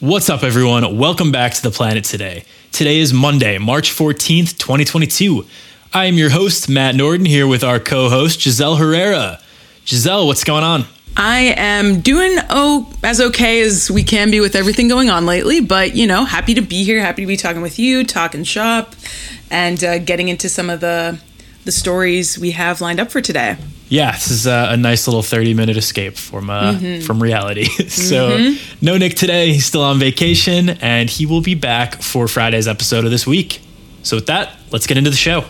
What's up, everyone? Welcome back to the planet today. Today is Monday, March 14th, 2022. I am your host, Matt Norden, here with our co host, Giselle Herrera. Giselle, what's going on? I am doing oh as okay as we can be with everything going on lately, but you know, happy to be here, happy to be talking with you, talking shop, and uh, getting into some of the the stories we have lined up for today. Yeah, this is a, a nice little 30 minute escape from uh, mm-hmm. from reality. so, mm-hmm. no Nick today. He's still on vacation, and he will be back for Friday's episode of this week. So, with that, let's get into the show.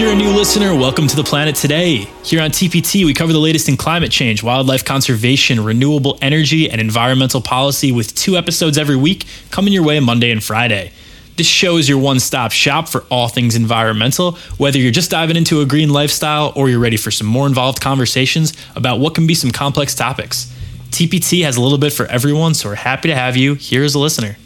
You're a new listener, welcome to the planet today. Here on TPT, we cover the latest in climate change, wildlife conservation, renewable energy, and environmental policy with two episodes every week coming your way Monday and Friday. This show is your one stop shop for all things environmental, whether you're just diving into a green lifestyle or you're ready for some more involved conversations about what can be some complex topics. TPT has a little bit for everyone, so we're happy to have you here as a listener.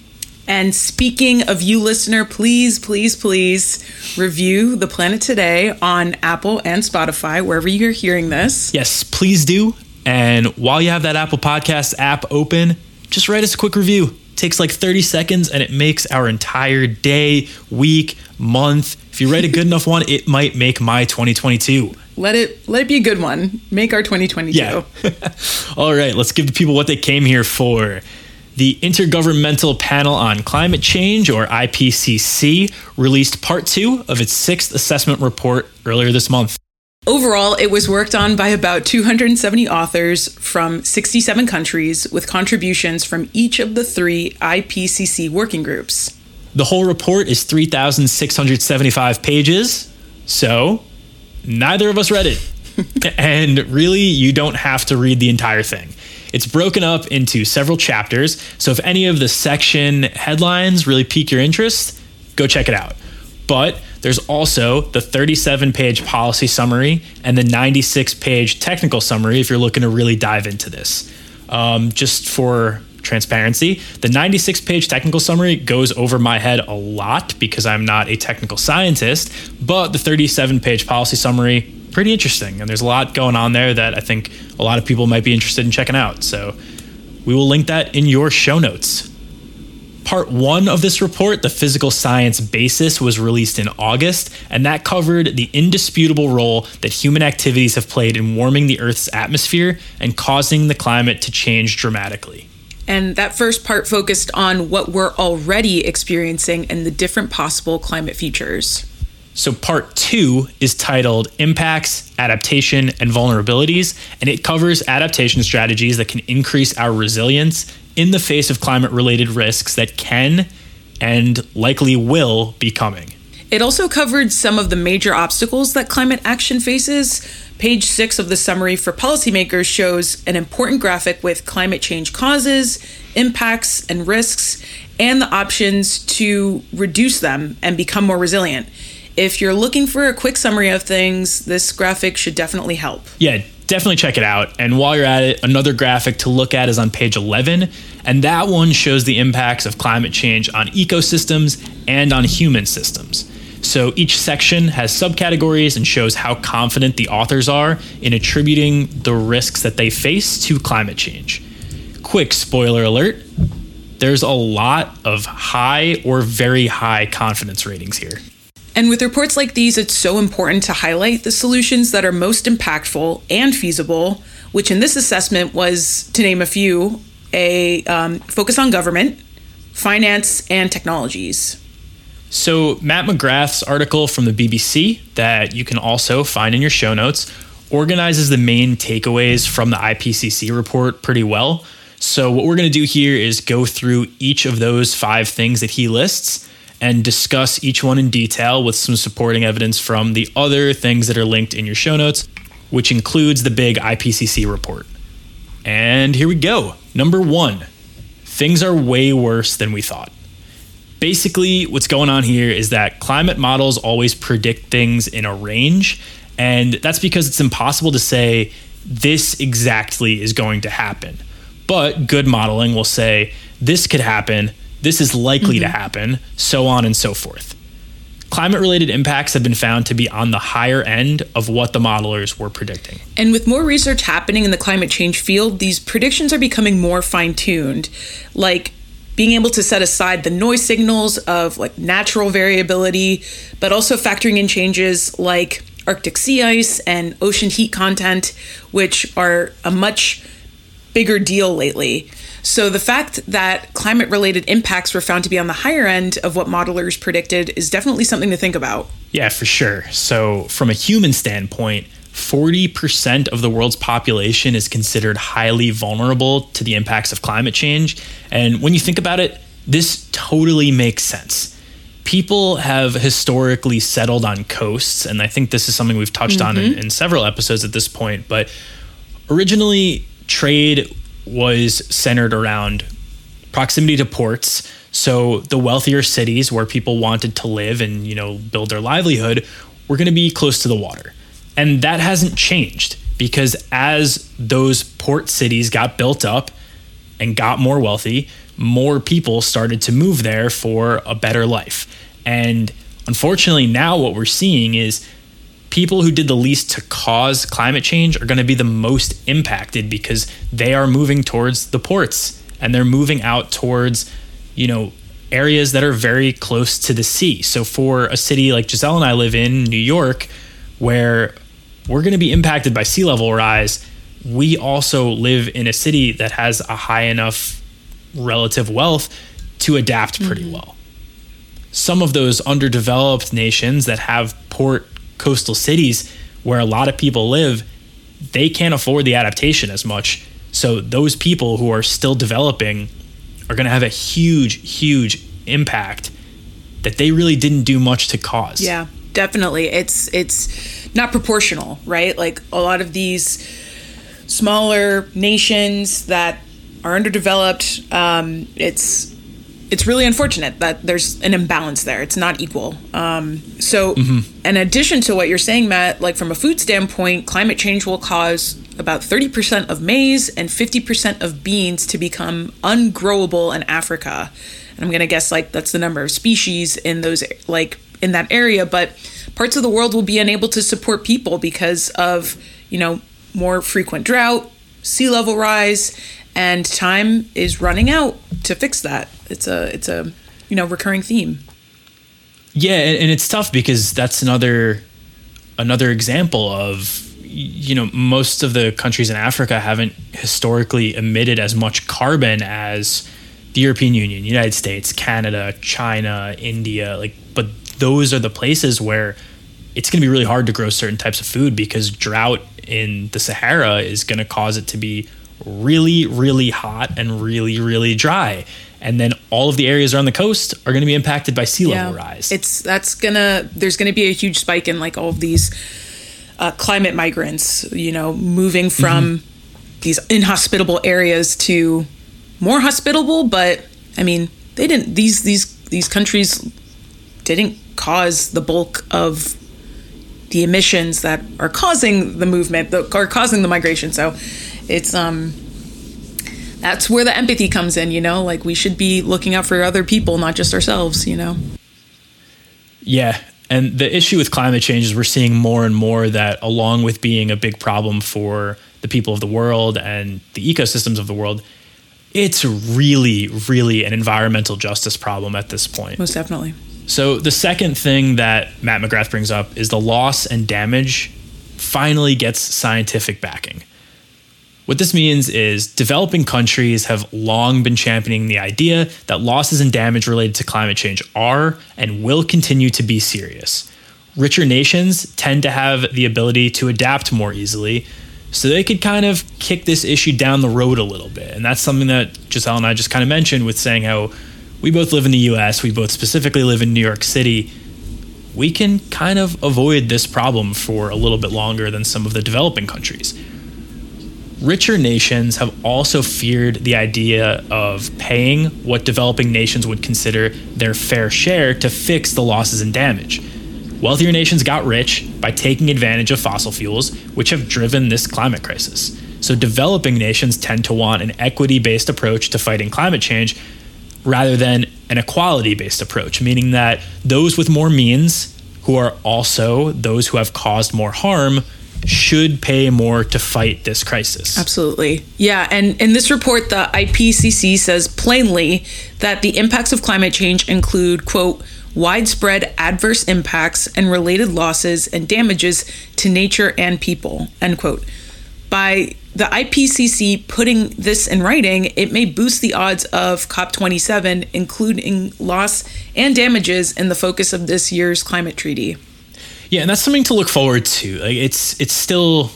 And speaking of you, listener, please, please, please review The Planet Today on Apple and Spotify, wherever you're hearing this. Yes, please do. And while you have that Apple Podcast app open, just write us a quick review. It takes like 30 seconds and it makes our entire day, week, month. If you write a good enough one, it might make my 2022. Let it let it be a good one. Make our 2022. Yeah. All right, let's give the people what they came here for. The Intergovernmental Panel on Climate Change, or IPCC, released part two of its sixth assessment report earlier this month. Overall, it was worked on by about 270 authors from 67 countries with contributions from each of the three IPCC working groups. The whole report is 3,675 pages, so neither of us read it. and really, you don't have to read the entire thing. It's broken up into several chapters, so if any of the section headlines really pique your interest, go check it out. But there's also the 37 page policy summary and the 96 page technical summary if you're looking to really dive into this. Um, just for transparency, the 96 page technical summary goes over my head a lot because I'm not a technical scientist, but the 37 page policy summary pretty interesting. And there's a lot going on there that I think a lot of people might be interested in checking out. So we will link that in your show notes. Part one of this report, the physical science basis, was released in August, and that covered the indisputable role that human activities have played in warming the Earth's atmosphere and causing the climate to change dramatically. And that first part focused on what we're already experiencing and the different possible climate futures. So, part two is titled Impacts, Adaptation, and Vulnerabilities, and it covers adaptation strategies that can increase our resilience in the face of climate related risks that can and likely will be coming. It also covered some of the major obstacles that climate action faces. Page six of the summary for policymakers shows an important graphic with climate change causes, impacts, and risks, and the options to reduce them and become more resilient if you're looking for a quick summary of things, this graphic should definitely help. Yeah, definitely check it out. And while you're at it, another graphic to look at is on page 11. And that one shows the impacts of climate change on ecosystems and on human systems. So each section has subcategories and shows how confident the authors are in attributing the risks that they face to climate change. Quick spoiler alert there's a lot of high or very high confidence ratings here. And with reports like these, it's so important to highlight the solutions that are most impactful and feasible, which in this assessment was, to name a few, a um, focus on government, finance, and technologies. So, Matt McGrath's article from the BBC, that you can also find in your show notes, organizes the main takeaways from the IPCC report pretty well. So, what we're going to do here is go through each of those five things that he lists and discuss each one in detail with some supporting evidence from the other things that are linked in your show notes, which includes the big IPCC report. And here we go. Number one, things are way worse than we thought. Basically, what's going on here is that climate models always predict things in a range, and that's because it's impossible to say this exactly is going to happen. But good modeling will say this could happen, this is likely mm-hmm. to happen, so on and so forth. Climate related impacts have been found to be on the higher end of what the modelers were predicting. And with more research happening in the climate change field, these predictions are becoming more fine tuned. Like being able to set aside the noise signals of like natural variability, but also factoring in changes like Arctic sea ice and ocean heat content, which are a much bigger deal lately. So the fact that climate related impacts were found to be on the higher end of what modelers predicted is definitely something to think about. Yeah, for sure. So, from a human standpoint, 40% of the world's population is considered highly vulnerable to the impacts of climate change. And when you think about it, this totally makes sense. People have historically settled on coasts, and I think this is something we've touched mm-hmm. on in, in several episodes at this point. But originally, trade was centered around proximity to ports. So the wealthier cities where people wanted to live and, you know, build their livelihood were going to be close to the water. And that hasn't changed because as those port cities got built up and got more wealthy, more people started to move there for a better life. And unfortunately, now what we're seeing is people who did the least to cause climate change are going to be the most impacted because they are moving towards the ports and they're moving out towards, you know, areas that are very close to the sea. So for a city like Giselle and I live in, New York, where we're going to be impacted by sea level rise. We also live in a city that has a high enough relative wealth to adapt pretty mm-hmm. well. Some of those underdeveloped nations that have port coastal cities where a lot of people live, they can't afford the adaptation as much. So those people who are still developing are going to have a huge, huge impact that they really didn't do much to cause. Yeah, definitely. It's it's not proportional, right? Like a lot of these smaller nations that are underdeveloped, um, it's it's really unfortunate that there's an imbalance there. It's not equal. Um, so, mm-hmm. in addition to what you're saying, Matt, like from a food standpoint, climate change will cause about 30% of maize and 50% of beans to become ungrowable in Africa. And I'm going to guess like that's the number of species in those like in that area, but parts of the world will be unable to support people because of, you know, more frequent drought, sea level rise, and time is running out to fix that. It's a it's a, you know, recurring theme. Yeah, and it's tough because that's another another example of you know most of the countries in Africa haven't historically emitted as much carbon as the European Union, United States, Canada, China, India, like but those are the places where it's going to be really hard to grow certain types of food because drought in the Sahara is going to cause it to be really, really hot and really, really dry. And then all of the areas around the coast are going to be impacted by sea level yeah, rise. It's that's gonna there's going to be a huge spike in like all of these uh, climate migrants. You know, moving from mm-hmm. these inhospitable areas to more hospitable. But I mean, they didn't these these these countries didn't cause the bulk of the emissions that are causing the movement, the, are causing the migration. So it's um that's where the empathy comes in, you know, like we should be looking out for other people, not just ourselves, you know. Yeah, and the issue with climate change is we're seeing more and more that along with being a big problem for the people of the world and the ecosystems of the world, it's really, really an environmental justice problem at this point. Most definitely. So, the second thing that Matt McGrath brings up is the loss and damage finally gets scientific backing. What this means is developing countries have long been championing the idea that losses and damage related to climate change are and will continue to be serious. Richer nations tend to have the ability to adapt more easily, so they could kind of kick this issue down the road a little bit. And that's something that Giselle and I just kind of mentioned with saying how we both live in the US, we both specifically live in New York City. We can kind of avoid this problem for a little bit longer than some of the developing countries. richer nations have also feared the idea of paying what developing nations would consider their fair share to fix the losses and damage. Wealthier nations got rich by taking advantage of fossil fuels, which have driven this climate crisis. So, developing nations tend to want an equity based approach to fighting climate change rather than an equality based approach, meaning that those with more means, who are also those who have caused more harm, should pay more to fight this crisis. Absolutely. Yeah. And in this report, the IPCC says plainly that the impacts of climate change include, quote, widespread adverse impacts and related losses and damages to nature and people, end quote. By the IPCC putting this in writing, it may boost the odds of COP27, including loss and damages in the focus of this year's climate treaty. Yeah, and that's something to look forward to. Like it's it's still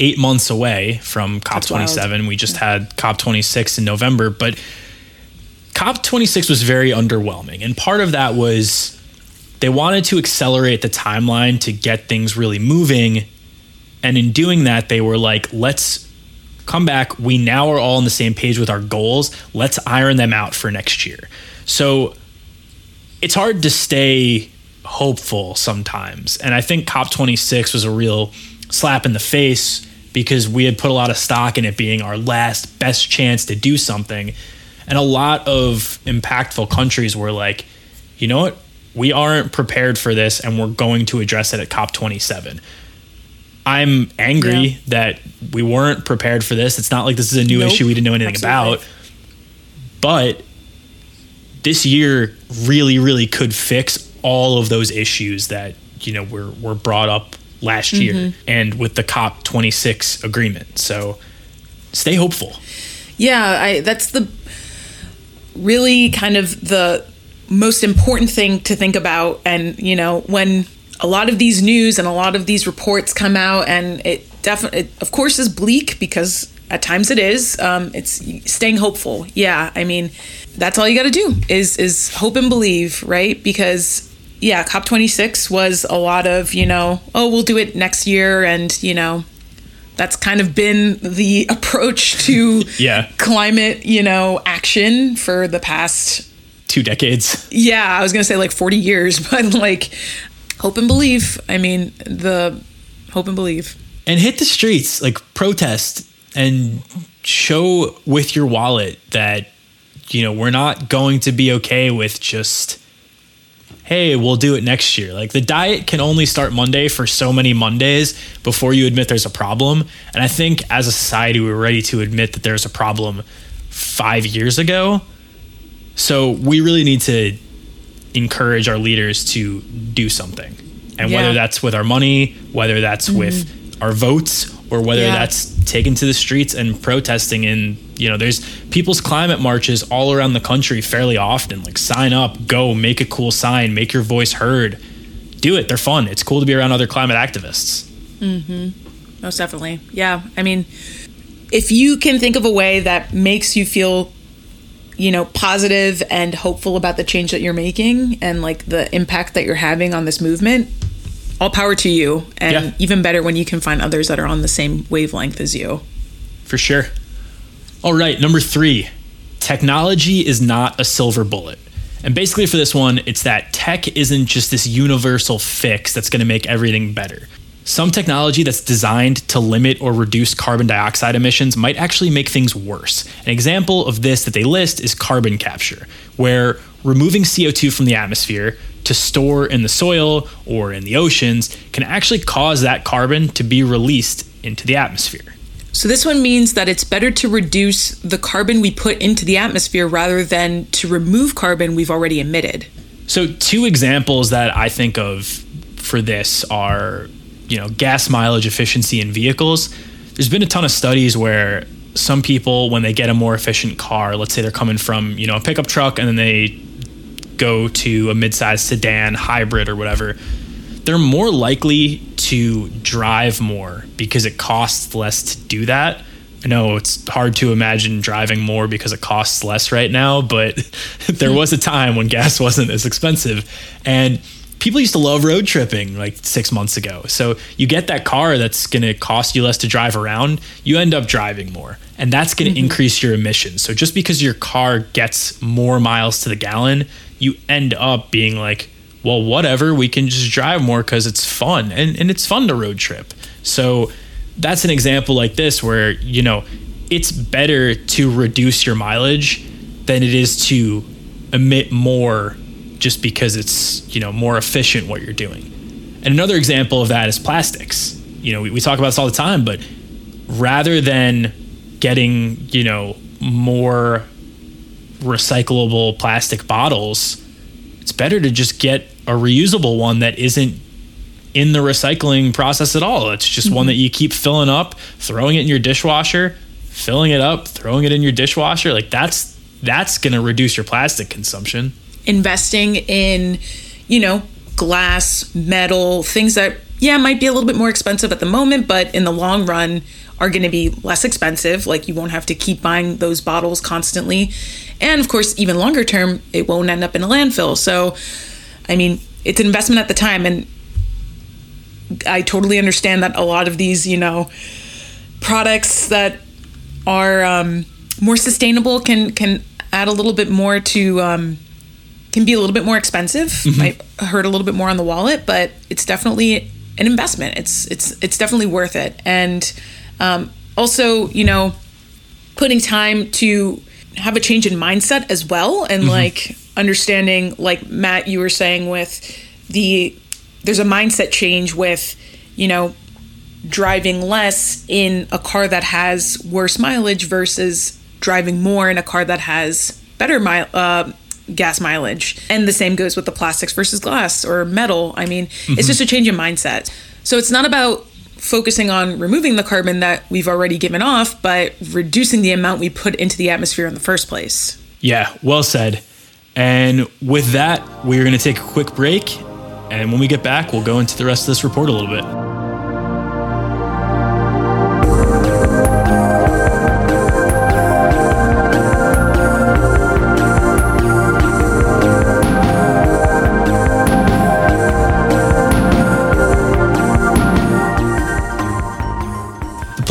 eight months away from COP27. We just had COP26 in November, but COP26 was very underwhelming, and part of that was they wanted to accelerate the timeline to get things really moving, and in doing that, they were like, let's come back. We now are all on the same page with our goals. Let's iron them out for next year. So it's hard to stay hopeful sometimes. And I think COP26 was a real slap in the face because we had put a lot of stock in it being our last best chance to do something. And a lot of impactful countries were like, you know what? We aren't prepared for this and we're going to address it at COP27. I'm angry yeah. that we weren't prepared for this. It's not like this is a new nope. issue we didn't know anything Absolutely. about. But this year really, really could fix all of those issues that you know were were brought up last mm-hmm. year and with the COP 26 agreement. So stay hopeful. Yeah, I that's the really kind of the most important thing to think about and you know when a lot of these news and a lot of these reports come out and it definitely of course is bleak because at times it is um, it's staying hopeful yeah i mean that's all you got to do is is hope and believe right because yeah, COP26 was a lot of, you know, oh, we'll do it next year. And, you know, that's kind of been the approach to yeah. climate, you know, action for the past two decades. Yeah, I was going to say like 40 years, but like hope and believe. I mean, the hope and believe. And hit the streets, like protest and show with your wallet that, you know, we're not going to be okay with just hey, we'll do it next year. Like the diet can only start Monday for so many Mondays before you admit there's a problem. And I think as a society, we were ready to admit that there's a problem five years ago. So we really need to encourage our leaders to do something. And yeah. whether that's with our money, whether that's mm-hmm. with our votes, or whether yeah. that's taken to the streets and protesting in you know there's people's climate marches all around the country fairly often like sign up go make a cool sign make your voice heard do it they're fun it's cool to be around other climate activists mm-hmm most definitely yeah i mean if you can think of a way that makes you feel you know positive and hopeful about the change that you're making and like the impact that you're having on this movement all power to you and yeah. even better when you can find others that are on the same wavelength as you. For sure. All right number three. Technology is not a silver bullet. And basically for this one it's that tech isn't just this universal fix that's going to make everything better some technology that's designed to limit or reduce carbon dioxide emissions might actually make things worse. An example of this that they list is carbon capture, where removing CO2 from the atmosphere to store in the soil or in the oceans can actually cause that carbon to be released into the atmosphere. So, this one means that it's better to reduce the carbon we put into the atmosphere rather than to remove carbon we've already emitted. So, two examples that I think of for this are, you know, gas mileage efficiency in vehicles. There's been a ton of studies where some people, when they get a more efficient car, let's say they're coming from, you know, a pickup truck and then they go to a midsize sedan, hybrid, or whatever, they're more likely to drive more because it costs less to do that. I know it's hard to imagine driving more because it costs less right now, but there was a time when gas wasn't as expensive. And people used to love road tripping like six months ago. So you get that car that's going to cost you less to drive around, you end up driving more, and that's going to mm-hmm. increase your emissions. So just because your car gets more miles to the gallon, you end up being like, well, whatever, we can just drive more because it's fun and, and it's fun to road trip. So that's an example like this where, you know, it's better to reduce your mileage than it is to emit more just because it's you know more efficient what you're doing. And another example of that is plastics. You know, we, we talk about this all the time, but rather than getting you know more recyclable plastic bottles, it's better to just get a reusable one that isn't in the recycling process at all. It's just mm-hmm. one that you keep filling up, throwing it in your dishwasher, filling it up, throwing it in your dishwasher. Like that's that's going to reduce your plastic consumption investing in, you know, glass, metal, things that, yeah, might be a little bit more expensive at the moment, but in the long run are going to be less expensive. Like you won't have to keep buying those bottles constantly. And of course, even longer term, it won't end up in a landfill. So, I mean, it's an investment at the time. And I totally understand that a lot of these, you know, products that are um, more sustainable can can add a little bit more to um, can be a little bit more expensive, mm-hmm. might hurt a little bit more on the wallet, but it's definitely an investment. It's it's it's definitely worth it. And um, also, you know, putting time to have a change in mindset as well, and mm-hmm. like understanding, like Matt, you were saying with the there's a mindset change with you know driving less in a car that has worse mileage versus driving more in a car that has better mile uh, gas mileage. And the same goes with the plastics versus glass or metal. I mean, mm-hmm. it's just a change in mindset. So it's not about focusing on removing the carbon that we've already given off, but reducing the amount we put into the atmosphere in the first place. Yeah, well said. And with that, we're going to take a quick break. And when we get back, we'll go into the rest of this report a little bit.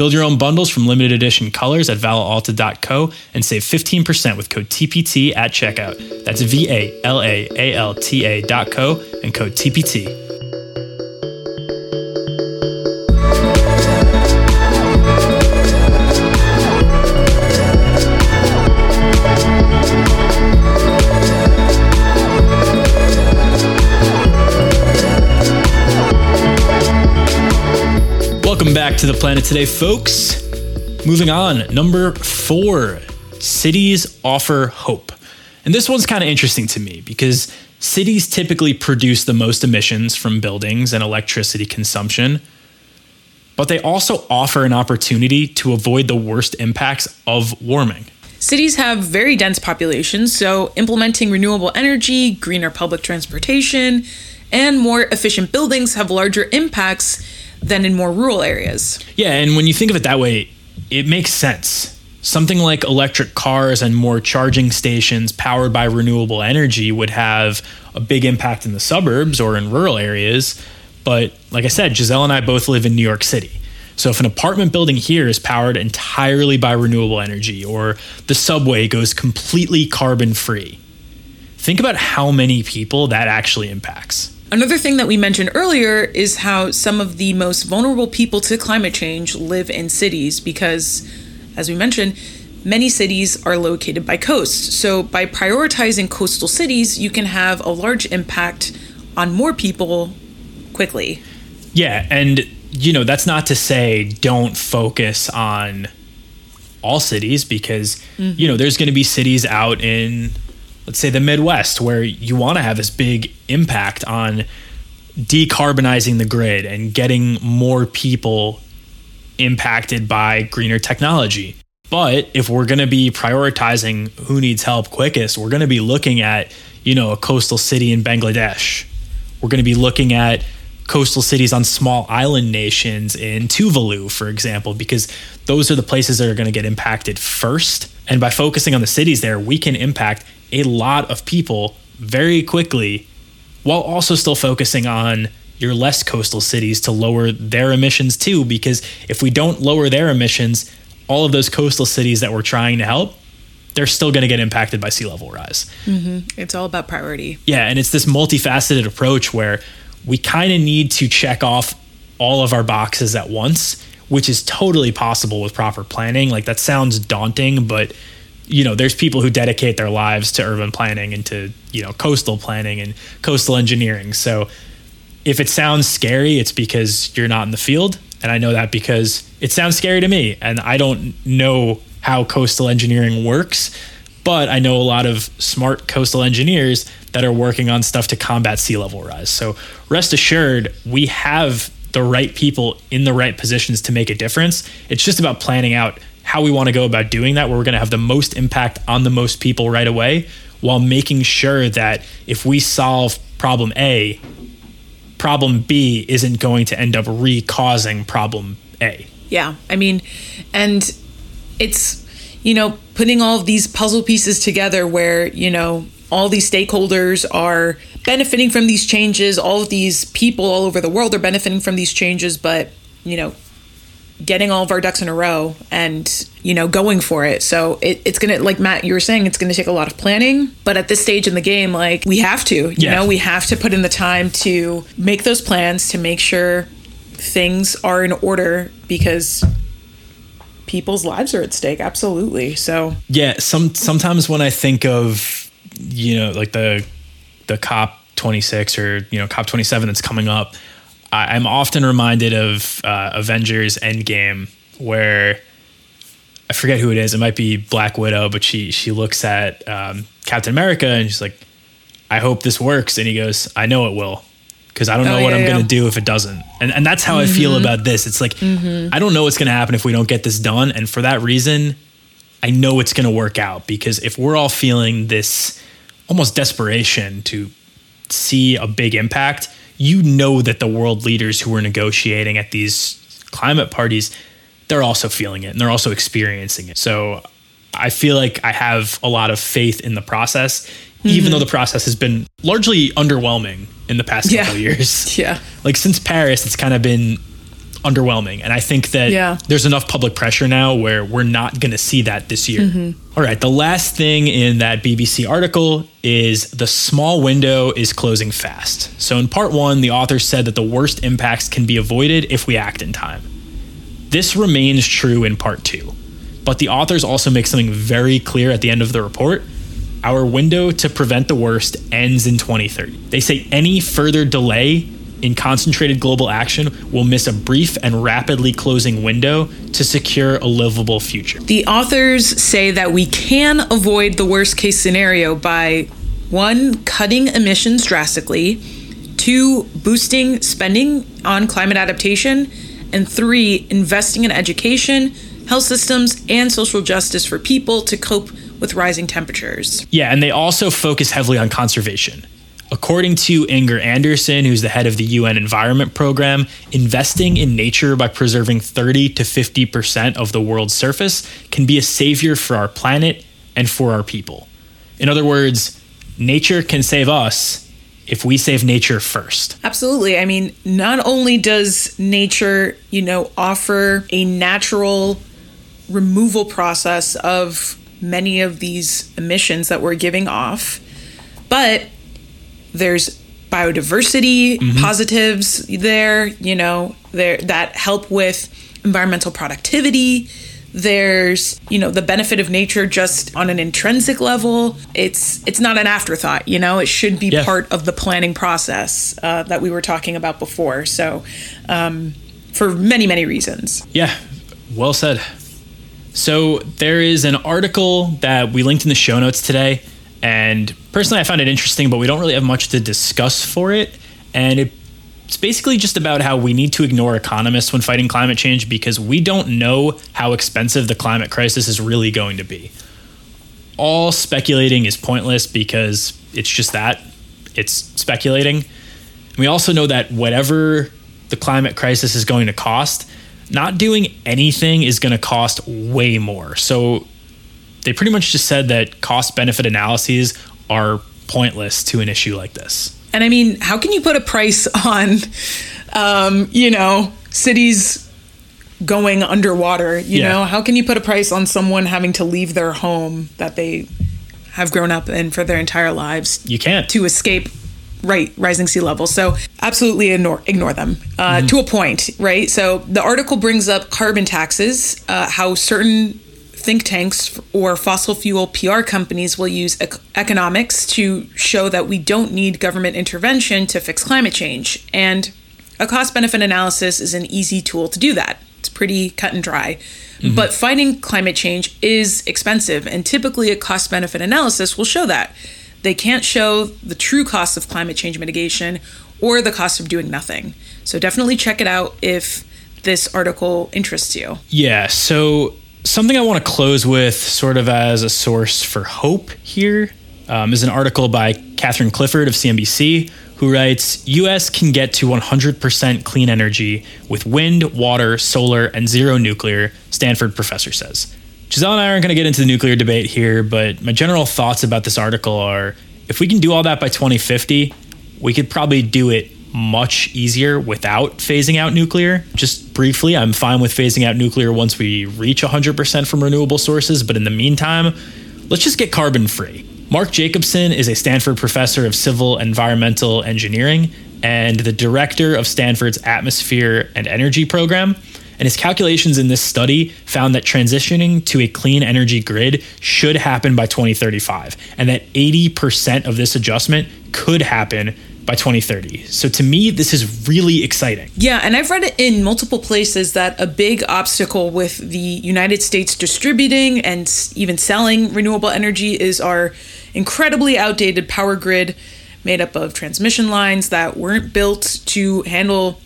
Build your own bundles from limited edition colors at valalta.co and save 15% with code TPT at checkout. That's V A L A A L T A.co and code TPT. Welcome back to the planet today, folks. Moving on, number four cities offer hope. And this one's kind of interesting to me because cities typically produce the most emissions from buildings and electricity consumption, but they also offer an opportunity to avoid the worst impacts of warming. Cities have very dense populations, so implementing renewable energy, greener public transportation, and more efficient buildings have larger impacts than in more rural areas. Yeah, and when you think of it that way, it makes sense. Something like electric cars and more charging stations powered by renewable energy would have a big impact in the suburbs or in rural areas. But like I said, Giselle and I both live in New York City. So if an apartment building here is powered entirely by renewable energy or the subway goes completely carbon free, think about how many people that actually impacts. Another thing that we mentioned earlier is how some of the most vulnerable people to climate change live in cities because, as we mentioned, many cities are located by coast. So, by prioritizing coastal cities, you can have a large impact on more people quickly. Yeah, and you know, that's not to say don't focus on all cities because mm-hmm. you know, there's going to be cities out in let's say the Midwest, where you want to have this big impact on decarbonizing the grid and getting more people impacted by greener technology. But if we're going to be prioritizing who needs help quickest, we're going to be looking at, you know, a coastal city in Bangladesh. We're going to be looking at coastal cities on small island nations in Tuvalu, for example, because those are the places that are going to get impacted first. And by focusing on the cities there, we can impact a lot of people very quickly while also still focusing on your less coastal cities to lower their emissions too. Because if we don't lower their emissions, all of those coastal cities that we're trying to help, they're still going to get impacted by sea level rise. Mm-hmm. It's all about priority. Yeah. And it's this multifaceted approach where we kind of need to check off all of our boxes at once, which is totally possible with proper planning. Like that sounds daunting, but you know, there's people who dedicate their lives to urban planning and to, you know, coastal planning and coastal engineering. So if it sounds scary, it's because you're not in the field. And I know that because it sounds scary to me. And I don't know how coastal engineering works, but I know a lot of smart coastal engineers that are working on stuff to combat sea level rise. So rest assured, we have the right people in the right positions to make a difference. It's just about planning out how we want to go about doing that, where we're going to have the most impact on the most people right away, while making sure that if we solve problem A, problem B isn't going to end up re causing problem A. Yeah. I mean, and it's, you know, putting all of these puzzle pieces together where, you know, all these stakeholders are benefiting from these changes, all of these people all over the world are benefiting from these changes, but, you know, getting all of our ducks in a row and you know going for it so it, it's gonna like matt you were saying it's gonna take a lot of planning but at this stage in the game like we have to you yeah. know we have to put in the time to make those plans to make sure things are in order because people's lives are at stake absolutely so yeah some sometimes when i think of you know like the the cop 26 or you know cop 27 that's coming up I'm often reminded of uh, Avengers Endgame, where I forget who it is. It might be Black Widow, but she she looks at um, Captain America and she's like, "I hope this works," and he goes, "I know it will." Because I don't know oh, what yeah, I'm yeah. gonna do if it doesn't, and and that's how mm-hmm. I feel mm-hmm. about this. It's like mm-hmm. I don't know what's gonna happen if we don't get this done, and for that reason, I know it's gonna work out. Because if we're all feeling this almost desperation to see a big impact, you know that the world leaders who are negotiating at these climate parties, they're also feeling it and they're also experiencing it. So I feel like I have a lot of faith in the process, mm-hmm. even though the process has been largely underwhelming in the past yeah. couple years. Yeah. Like since Paris, it's kind of been underwhelming. And I think that yeah. there's enough public pressure now where we're not going to see that this year. Mm-hmm. All right. The last thing in that BBC article is the small window is closing fast. So in part one, the author said that the worst impacts can be avoided if we act in time. This remains true in part two. But the authors also make something very clear at the end of the report. Our window to prevent the worst ends in 2030. They say any further delay in concentrated global action will miss a brief and rapidly closing window to secure a livable future. The authors say that we can avoid the worst case scenario by one, cutting emissions drastically, two, boosting spending on climate adaptation, and three, investing in education, health systems, and social justice for people to cope with rising temperatures. Yeah, and they also focus heavily on conservation. According to Inger Andersen, who's the head of the UN Environment Program, investing in nature by preserving 30 to 50% of the world's surface can be a savior for our planet and for our people. In other words, nature can save us if we save nature first. Absolutely. I mean, not only does nature, you know, offer a natural removal process of many of these emissions that we're giving off, but there's biodiversity mm-hmm. positives there, you know, there that help with environmental productivity. There's, you know, the benefit of nature just on an intrinsic level. It's it's not an afterthought, you know. It should be yeah. part of the planning process uh, that we were talking about before. So, um, for many many reasons. Yeah, well said. So there is an article that we linked in the show notes today and personally, I found it interesting, but we don't really have much to discuss for it. And it It's basically just about how we need to ignore economists when fighting climate change because we don't know how expensive the climate crisis is really going to be. All speculating is pointless because it's just that it's speculating. We also know that whatever the climate crisis is going to cost, not doing anything is going to cost way more. So they pretty much just said that cost benefit analyses are pointless to an issue like this. And I mean, how can you put a price on, um, you know, cities going underwater? You Yeah. know, how can you put a price on someone having to leave their home that they have grown up in for their entire lives You can't. to escape right rising sea levels so absolutely ignore ignore them uh, to a point right so the article brings up carbon taxes uh, how certain think tanks or fossil fuel pr companies will use ec- economics to show that we don't need government intervention to fix climate change. And a cost benefit analysis is an easy tool to do that. It's pretty cut and dry. Mm-hmm. But fighting climate change is expensive and typically a cost benefit analysis will show that. They can't show the true cost of climate change mitigation or the cost of doing nothing. So definitely check it out if this article interests you. Yeah, so something I want to close with, sort of as a source for hope here, um, is an article by Catherine Clifford of CNBC, who writes US can get to 100% clean energy with wind, water, solar, and zero nuclear, Stanford professor says. Giselle and I aren't going to get into the nuclear debate here, but my general thoughts about this article are if we can do all that by 2050, we could probably do it much easier without phasing out nuclear. Just briefly, I'm fine with phasing out nuclear once we reach 100% from renewable sources, but in the meantime, let's just get carbon free. Mark Jacobson is a Stanford professor of civil environmental engineering and the director of Stanford's Atmosphere and Energy program. And his calculations in this study found that transitioning to a clean energy grid should happen by 2035, and that 80% of this adjustment could happen by 2030. So to me, this is really exciting. Yeah, and I've read it in multiple places that a big obstacle with the United States distributing and even selling renewable energy is our incredibly outdated power grid made up of transmission lines that weren't built to handle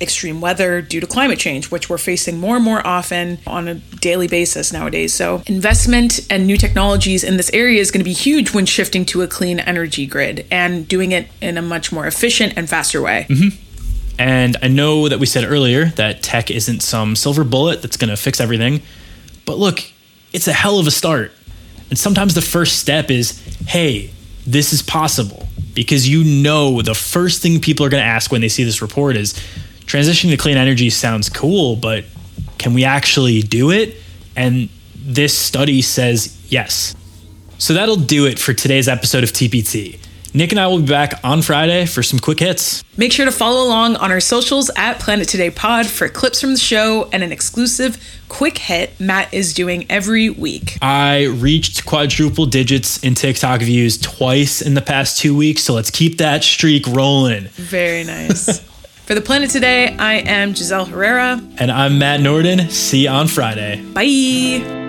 extreme weather due to climate change, which we're facing more and more often on a daily basis nowadays. So, investment and new technologies in this area is going to be huge when shifting to a clean energy grid and doing it in a much more efficient and faster way. Mm-hmm. And I know that we said earlier that tech isn't some silver bullet that's going to fix everything. But look, it's a hell of a start. And sometimes the first step is hey, this is possible. Because you know the first thing people are going to ask when they see this report is transitioning to clean energy sounds cool, but can we actually do it? And this study says yes. So that'll do it for today's episode of TPT. Nick and I will be back on Friday for some quick hits. Make sure to follow along on our socials at Planet Today Pod for clips from the show and an exclusive quick hit Matt is doing every week. I reached quadruple digits in TikTok views twice in the past two weeks, so let's keep that streak rolling. Very nice. for the Planet Today, I am Giselle Herrera. And I'm Matt Norden. See you on Friday. Bye.